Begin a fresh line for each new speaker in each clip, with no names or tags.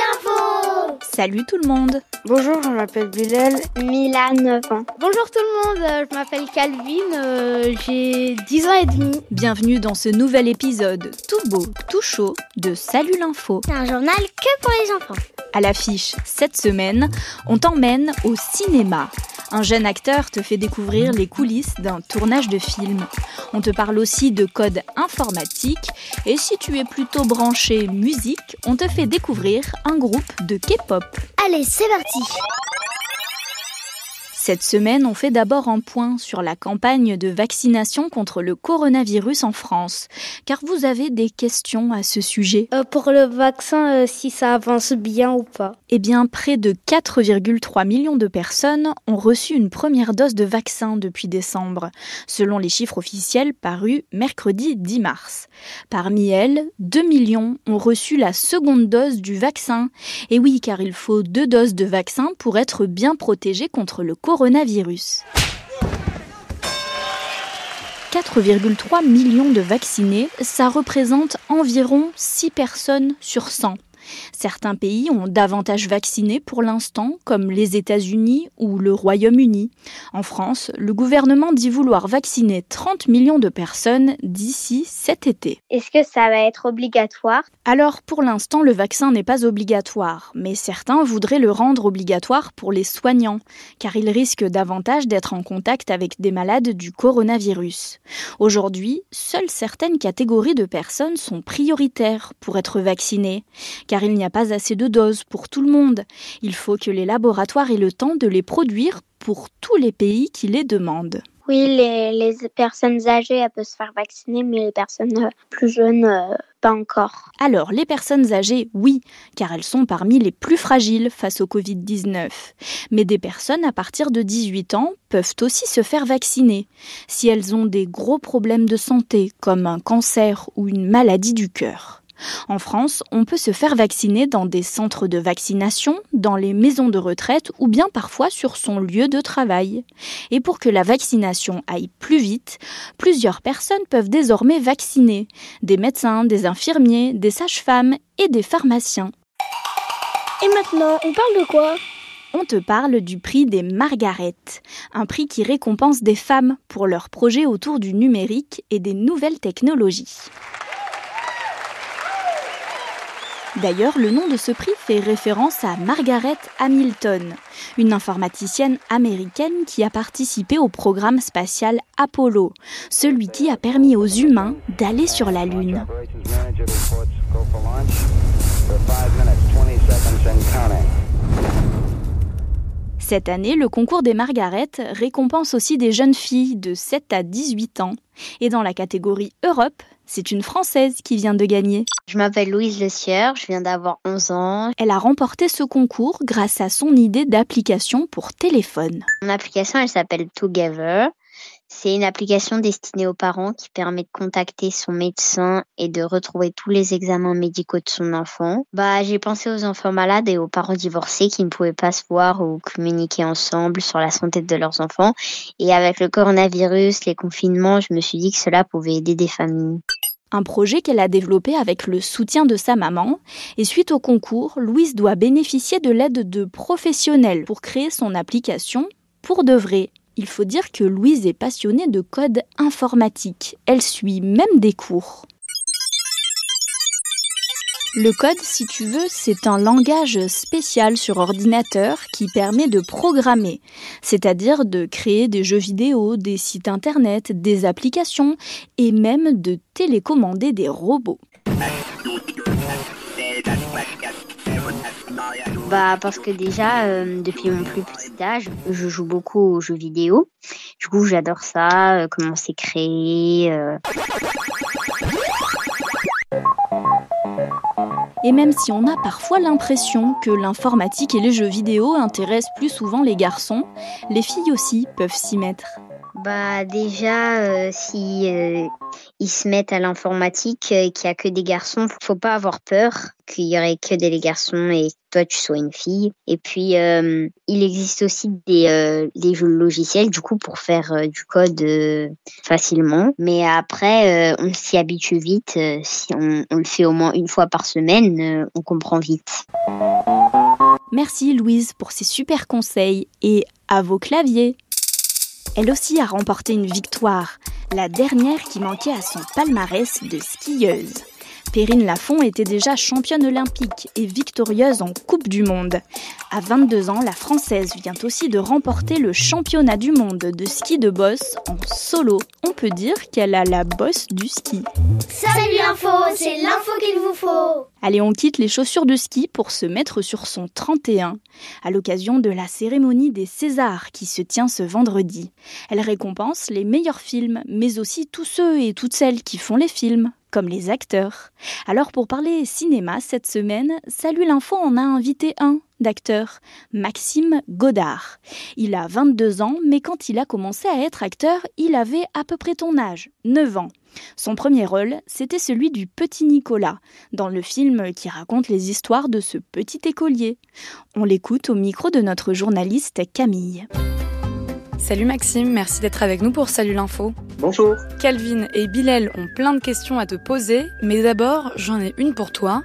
l'info
Salut tout le monde
Bonjour, je m'appelle Bilal.
Mila, 9 ans.
Bonjour tout le monde, euh, je m'appelle Calvin, euh, j'ai 10 ans et demi.
Bienvenue dans ce nouvel épisode tout beau, tout chaud de Salut l'info.
C'est un journal que pour les enfants.
À l'affiche cette semaine, on t'emmène au cinéma. Un jeune acteur te fait découvrir les coulisses d'un tournage de film. On te parle aussi de code informatique et si tu es plutôt branché musique, on te fait découvrir un groupe de
Allez, c'est parti
cette semaine, on fait d'abord un point sur la campagne de vaccination contre le coronavirus en France, car vous avez des questions à ce sujet.
Euh, pour le vaccin, euh, si ça avance bien ou pas
Eh bien, près de 4,3 millions de personnes ont reçu une première dose de vaccin depuis décembre, selon les chiffres officiels parus mercredi 10 mars. Parmi elles, 2 millions ont reçu la seconde dose du vaccin. Et oui, car il faut deux doses de vaccin pour être bien protégé contre le coronavirus coronavirus. 4,3 millions de vaccinés, ça représente environ 6 personnes sur 100. Certains pays ont davantage vacciné pour l'instant, comme les États-Unis ou le Royaume-Uni. En France, le gouvernement dit vouloir vacciner 30 millions de personnes d'ici cet été.
Est-ce que ça va être obligatoire?
Alors, pour l'instant, le vaccin n'est pas obligatoire, mais certains voudraient le rendre obligatoire pour les soignants, car ils risquent davantage d'être en contact avec des malades du coronavirus. Aujourd'hui, seules certaines catégories de personnes sont prioritaires pour être vaccinées, car il n'y a pas assez de doses pour tout le monde. Il faut que les laboratoires aient le temps de les produire pour tous les pays qui les demandent.
Oui, les, personnes âgées, elles peuvent se faire vacciner, mais les personnes euh, plus jeunes, euh, pas encore.
Alors, les personnes âgées, oui, car elles sont parmi les plus fragiles face au Covid-19. Mais des personnes à partir de 18 ans peuvent aussi se faire vacciner, si elles ont des gros problèmes de santé, comme un cancer ou une maladie du cœur. En France, on peut se faire vacciner dans des centres de vaccination, dans les maisons de retraite ou bien parfois sur son lieu de travail. Et pour que la vaccination aille plus vite, plusieurs personnes peuvent désormais vacciner. Des médecins, des infirmiers, des sages-femmes et des pharmaciens.
Et maintenant, on parle de quoi?
On te parle du prix des Margaret, un prix qui récompense des femmes pour leurs projets autour du numérique et des nouvelles technologies. D'ailleurs, le nom de ce prix fait référence à Margaret Hamilton, une informaticienne américaine qui a participé au programme spatial Apollo, celui qui a permis aux humains d'aller sur la Lune. Cette année, le concours des Margaret récompense aussi des jeunes filles de 7 à 18 ans. Et dans la catégorie Europe, c'est une Française qui vient de gagner.
Je m'appelle Louise Lessière, je viens d'avoir 11 ans.
Elle a remporté ce concours grâce à son idée d'application pour téléphone.
Mon application, elle s'appelle Together. C'est une application destinée aux parents qui permet de contacter son médecin et de retrouver tous les examens médicaux de son enfant. Bah, j'ai pensé aux enfants malades et aux parents divorcés qui ne pouvaient pas se voir ou communiquer ensemble sur la santé de leurs enfants. Et avec le coronavirus, les confinements, je me suis dit que cela pouvait aider des familles
un projet qu'elle a développé avec le soutien de sa maman. Et suite au concours, Louise doit bénéficier de l'aide de professionnels pour créer son application pour de vrai. Il faut dire que Louise est passionnée de code informatique. Elle suit même des cours. Le code, si tu veux, c'est un langage spécial sur ordinateur qui permet de programmer, c'est-à-dire de créer des jeux vidéo, des sites internet, des applications et même de télécommander des robots.
Bah parce que déjà euh, depuis mon plus petit âge, je joue beaucoup aux jeux vidéo. Du coup, j'adore ça, euh, comment c'est créé. Euh.
Et même si on a parfois l'impression que l'informatique et les jeux vidéo intéressent plus souvent les garçons, les filles aussi peuvent s'y mettre.
Bah déjà, si ils se mettent à l'informatique et qu'il n'y a que des garçons, faut pas avoir peur qu'il y aurait que des garçons et toi tu sois une fille. Et puis euh, il existe aussi des, euh, des jeux logiciels du coup pour faire euh, du code facilement. Mais après on s'y habitue vite. si on, on, le fait au moins une fois par semaine, on comprend vite.
Merci Louise pour ces super conseils et à vos claviers. Elle aussi a remporté une victoire, la dernière qui manquait à son palmarès de skieuse. Perrine Lafont était déjà championne olympique et victorieuse en Coupe du Monde. À 22 ans, la Française vient aussi de remporter le championnat du monde de ski de bosse en solo. On peut dire qu'elle a la bosse du ski.
Salut l'info, c'est l'info qu'il vous faut.
Allez, on quitte les chaussures de ski pour se mettre sur son 31, à l'occasion de la cérémonie des Césars qui se tient ce vendredi. Elle récompense les meilleurs films, mais aussi tous ceux et toutes celles qui font les films comme les acteurs. Alors pour parler cinéma cette semaine, Salut l'info en a invité un d'acteur, Maxime Godard. Il a 22 ans, mais quand il a commencé à être acteur, il avait à peu près ton âge, 9 ans. Son premier rôle, c'était celui du petit Nicolas, dans le film qui raconte les histoires de ce petit écolier. On l'écoute au micro de notre journaliste Camille.
Salut Maxime, merci d'être avec nous pour Salut l'info.
Bonjour.
Calvin et Bilal ont plein de questions à te poser, mais d'abord j'en ai une pour toi.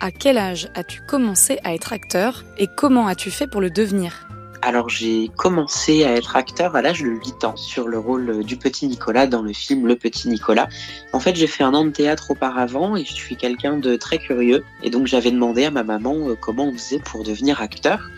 À quel âge as-tu commencé à être acteur et comment as-tu fait pour le devenir?
Alors j'ai commencé à être acteur à l'âge de 8 ans sur le rôle du petit Nicolas dans le film Le petit Nicolas. En fait j'ai fait un an de théâtre auparavant et je suis quelqu'un de très curieux et donc j'avais demandé à ma maman euh, comment on faisait pour devenir acteur.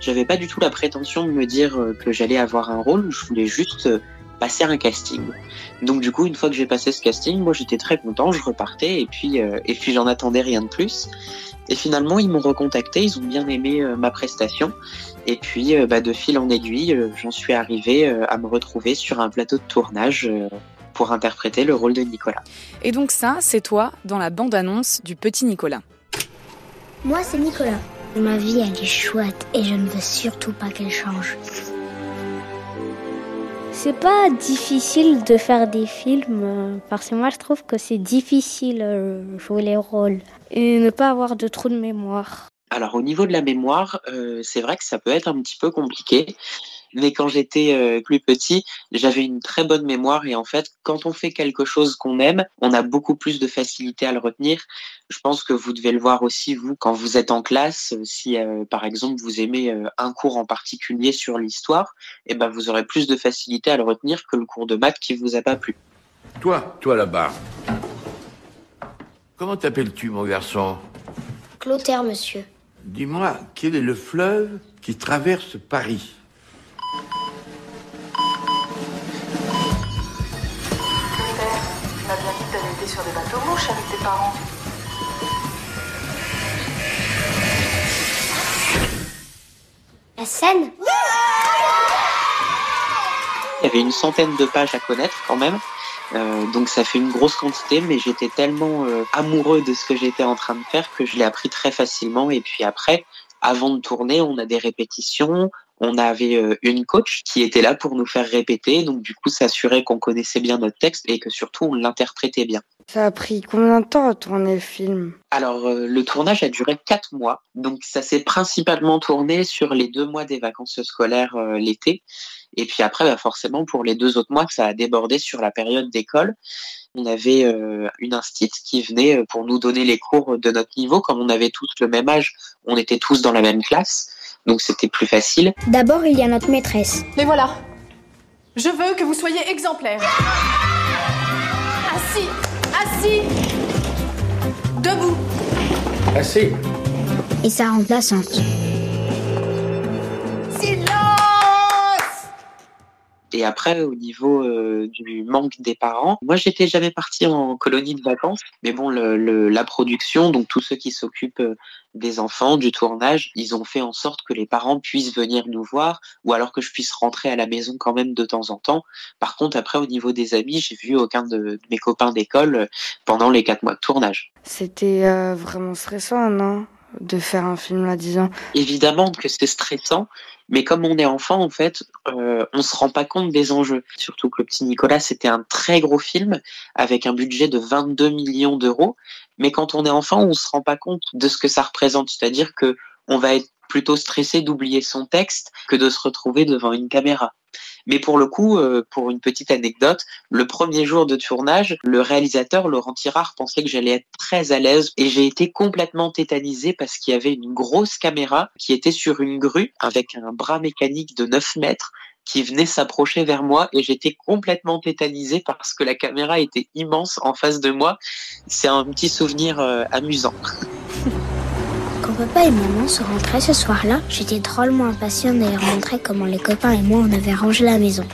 J'avais pas du tout la prétention de me dire euh, que j'allais avoir un rôle, je voulais juste euh, passer un casting. Donc du coup, une fois que j'ai passé ce casting, moi j'étais très content, je repartais et puis euh, et puis j'en attendais rien de plus. Et finalement, ils m'ont recontacté, ils ont bien aimé ma prestation. Et puis, bah, de fil en aiguille, j'en suis arrivé à me retrouver sur un plateau de tournage pour interpréter le rôle de Nicolas.
Et donc ça, c'est toi dans la bande-annonce du petit Nicolas.
Moi, c'est Nicolas.
Ma vie, elle est chouette et je ne veux surtout pas qu'elle change.
C'est pas difficile de faire des films euh, parce que moi je trouve que c'est difficile euh, jouer les rôles et ne pas avoir de trou de mémoire.
Alors au niveau de la mémoire, euh, c'est vrai que ça peut être un petit peu compliqué mais quand j'étais euh, plus petit, j'avais une très bonne mémoire et en fait, quand on fait quelque chose qu'on aime, on a beaucoup plus de facilité à le retenir. Je pense que vous devez le voir aussi vous quand vous êtes en classe. Si euh, par exemple vous aimez euh, un cours en particulier sur l'histoire, eh ben vous aurez plus de facilité à le retenir que le cours de maths qui vous a pas plu.
Toi, toi là-bas. Comment t'appelles-tu, mon garçon?
Clotaire, monsieur.
Dis-moi, quel est le fleuve qui traverse Paris?
La scène
Il y avait une centaine de pages à connaître quand même. Euh, donc ça fait une grosse quantité, mais j'étais tellement euh, amoureux de ce que j'étais en train de faire que je l'ai appris très facilement. Et puis après, avant de tourner, on a des répétitions, on avait euh, une coach qui était là pour nous faire répéter, donc du coup s'assurer qu'on connaissait bien notre texte et que surtout on l'interprétait bien.
Ça a pris combien de temps à tourner le film?
Alors euh, le tournage a duré quatre mois, donc ça s'est principalement tourné sur les deux mois des vacances scolaires euh, l'été, et puis après bah, forcément pour les deux autres mois ça a débordé sur la période d'école. On avait une instite qui venait pour nous donner les cours de notre niveau, comme on avait tous le même âge, on était tous dans la même classe donc c'était plus facile.
D'abord, il y a notre maîtresse.
Mais voilà, je veux que vous soyez exemplaires. Assis, assis, debout.
Assis.
Et sa remplaçante.
Et après, au niveau euh, du manque des parents, moi, j'étais jamais partie en colonie de vacances, mais bon, la production, donc tous ceux qui s'occupent euh, des enfants, du tournage, ils ont fait en sorte que les parents puissent venir nous voir, ou alors que je puisse rentrer à la maison quand même de temps en temps. Par contre, après, au niveau des amis, j'ai vu aucun de, mes copains d'école euh, pendant les quatre mois de tournage.
C'était vraiment stressant, non? De faire un film à 10 ans
Évidemment que c'est stressant, mais comme on est enfant, en fait, euh, on se rend pas compte des enjeux. Surtout que le petit Nicolas, c'était un très gros film avec un budget de 22 millions d'euros. Mais quand on est enfant, on se rend pas compte de ce que ça représente. C'est-à-dire que on va être plutôt stressé d'oublier son texte que de se retrouver devant une caméra. Mais pour le coup, euh, pour une petite anecdote, le premier jour de tournage, le réalisateur Laurent Tirard pensait que j'allais être très à l'aise et j'ai été complètement tétanisé parce qu'il y avait une grosse caméra qui était sur une grue avec un bras mécanique de 9 mètres qui venait s'approcher vers moi et j'étais complètement tétanisé parce que la caméra était immense en face de moi. C'est un petit souvenir euh, amusant.
Quand papa et maman se rentraient ce soir-là, j'étais drôlement impatient de leur montrer comment les copains et moi on avait rangé la maison.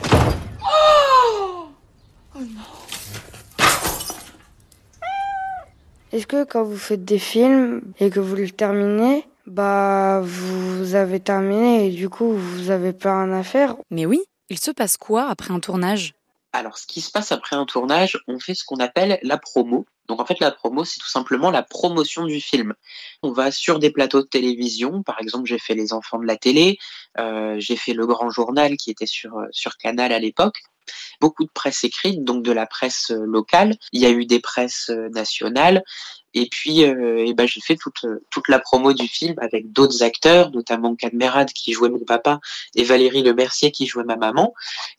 Est-ce que quand vous faites des films et que vous le terminez, bah vous avez terminé et du coup vous avez plus rien à faire?
Mais oui, il se passe quoi après un tournage?
Alors, ce qui se passe après un tournage, on fait ce qu'on appelle la promo. Donc en fait, la promo, c'est tout simplement la promotion du film. On va sur des plateaux de télévision. Par exemple, j'ai fait Les Enfants de la télé, euh, j'ai fait Le Grand Journal qui était sur, euh, sur Canal à l'époque. Beaucoup de presse écrite, donc de la presse euh, locale. Il y a eu des presses euh, nationales. Et puis, euh, et ben, j'ai fait toute, toute la promo du film avec d'autres acteurs, notamment Cadmerade qui jouait mon papa et Valérie Le Mercier qui jouait ma maman.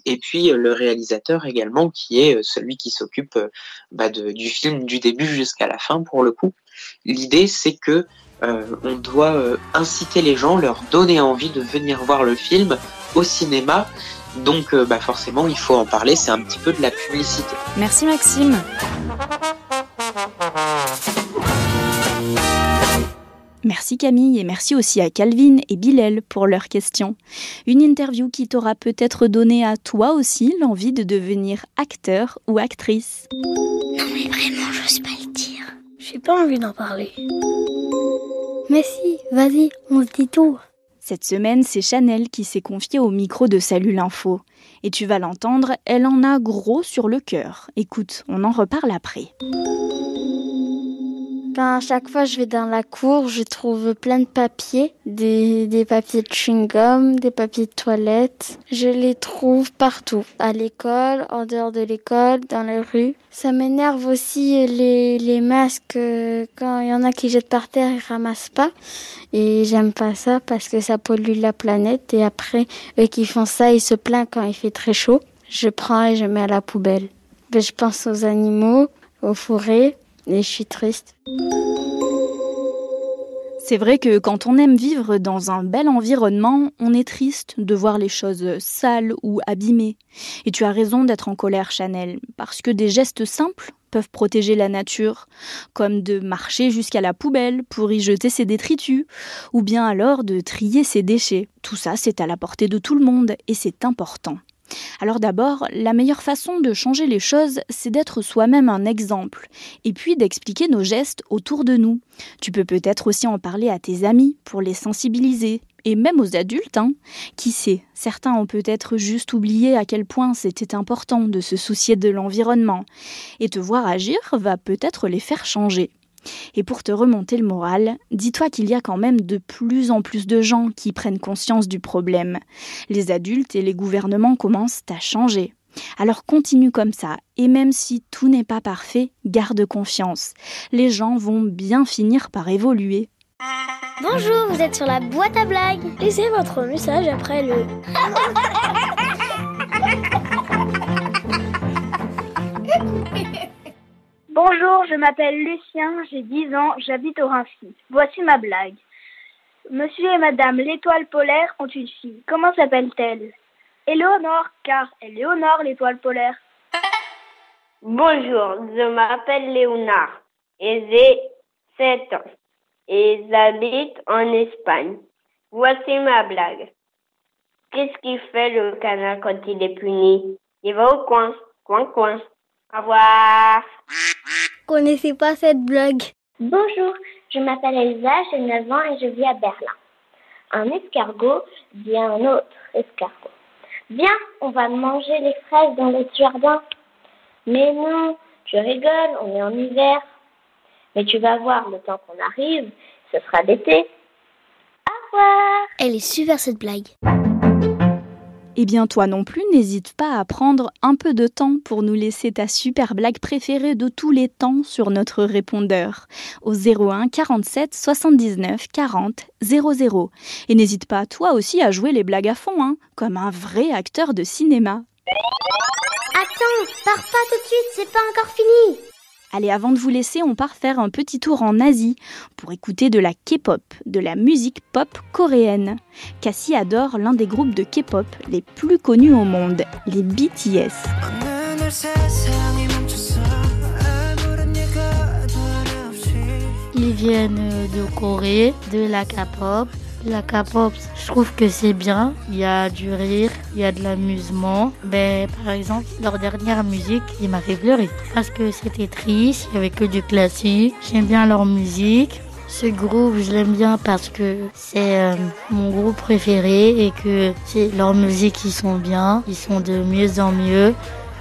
Et puis le réalisateur également qui est celui qui s'occupe bah, de- du film du début jusqu'à la fin pour le coup. L'idée c'est que on doit inciter les gens, leur donner envie de venir voir le film au cinéma. Donc euh, bah, forcément il faut en parler, c'est un petit peu de la publicité.
Merci Maxime.
Merci Camille et merci aussi à Calvin et Bilal pour leurs questions. Une interview qui t'aura peut-être donné à toi aussi l'envie de devenir acteur ou actrice.
Non mais vraiment, j'ose pas le dire.
J'ai pas envie d'en parler. Mais si, vas-y, on se dit tout.
Cette semaine, c'est Chanel qui s'est confiée au micro de Salut l'info. Et tu vas l'entendre, elle en a gros sur le cœur. Écoute, on en reparle après.
Quand à chaque fois je vais dans la cour, je trouve plein de papiers, des, des papiers de chewing-gum, des papiers de toilette. Je les trouve partout, à l'école, en dehors de l'école, dans les rues. Ça m'énerve aussi les, les masques, euh, quand il y en a qui jettent par terre, ils ramassent pas. Et j'aime pas ça parce que ça pollue la planète. Et après, eux qui font ça, ils se plaignent quand il fait très chaud. Je prends et je mets à la poubelle. Ben, je pense aux animaux, aux forêts, et je suis triste.
C'est vrai que quand on aime vivre dans un bel environnement, on est triste de voir les choses sales ou abîmées. Et tu as raison d'être en colère, Chanel, parce que des gestes simples peuvent protéger la nature, comme de marcher jusqu'à la poubelle pour y jeter ses détritus, ou bien alors de trier ses déchets. Tout ça, c'est à la portée de tout le monde et c'est important. Alors d'abord, la meilleure façon de changer les choses, c'est d'être soi-même un exemple, et puis d'expliquer nos gestes autour de nous. Tu peux peut-être aussi en parler à tes amis pour les sensibiliser, et même aux adultes, hein. Qui sait, certains ont peut-être juste oublié à quel point c'était important de se soucier de l'environnement, et te voir agir va peut-être les faire changer. Et pour te remonter le moral, dis-toi qu'il y a quand même de plus en plus de gens qui prennent conscience du problème. Les adultes et les gouvernements commencent à changer. Alors continue comme ça, et même si tout n'est pas parfait, garde confiance. Les gens vont bien finir par évoluer.
Bonjour, vous êtes sur la boîte à blagues.
Laissez votre message après le...
Bonjour, je m'appelle Lucien, j'ai 10 ans, j'habite au Rincy. Voici ma blague. Monsieur et Madame l'étoile polaire ont une fille. Comment s'appelle-t-elle? Éléonore, car Éléonore l'étoile polaire.
Bonjour, je m'appelle Léonard et j'ai 7 ans et j'habite en Espagne. Voici ma blague. Qu'est-ce qu'il fait le canard quand il est puni? Il va au coin, coin, coin. Au revoir.
Connaissez pas cette blague?
Bonjour, je m'appelle Elsa, j'ai 9 ans et je vis à Berlin. Un escargot dit à un autre escargot. Viens, on va manger les fraises dans le jardin. Mais non, tu rigoles, on est en hiver. Mais tu vas voir, le temps qu'on arrive, ce sera l'été. Au revoir
Elle est super cette blague.
Eh bien toi non plus, n'hésite pas à prendre un peu de temps pour nous laisser ta super blague préférée de tous les temps sur notre répondeur au 01 47 79 40 00. Et n'hésite pas toi aussi à jouer les blagues à fond, hein, comme un vrai acteur de cinéma.
Attends, pars pas tout de suite, c'est pas encore fini.
Allez, avant de vous laisser, on part faire un petit tour en Asie pour écouter de la K-pop, de la musique pop coréenne. Cassie adore l'un des groupes de K-pop les plus connus au monde, les BTS.
Ils viennent de Corée, de la K-pop. La K-pop, je trouve que c'est bien. Il y a du rire, il y a de l'amusement. Ben, par exemple, leur dernière musique, il m'a fait pleurer parce que c'était triste, il y avait que du classique. J'aime bien leur musique. Ce groupe, je l'aime bien parce que c'est euh, mon groupe préféré et que leurs musiques, ils sont bien, ils sont de mieux en mieux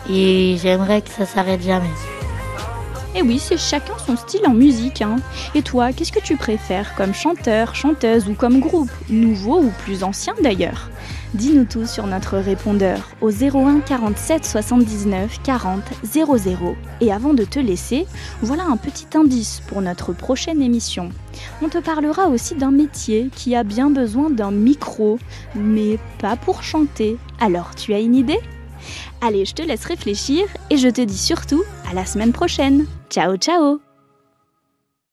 et j'aimerais que ça s'arrête jamais.
Et eh oui, c'est chacun son style en musique. Hein. Et toi, qu'est-ce que tu préfères comme chanteur, chanteuse ou comme groupe Nouveau ou plus ancien d'ailleurs? Dis-nous tout sur notre répondeur au 01 47 79 40 00. Et avant de te laisser, voilà un petit indice pour notre prochaine émission. On te parlera aussi d'un métier qui a bien besoin d'un micro, mais pas pour chanter. Alors, tu as une idée? Allez, je te laisse réfléchir et je te dis surtout à la semaine prochaine. Ciao ciao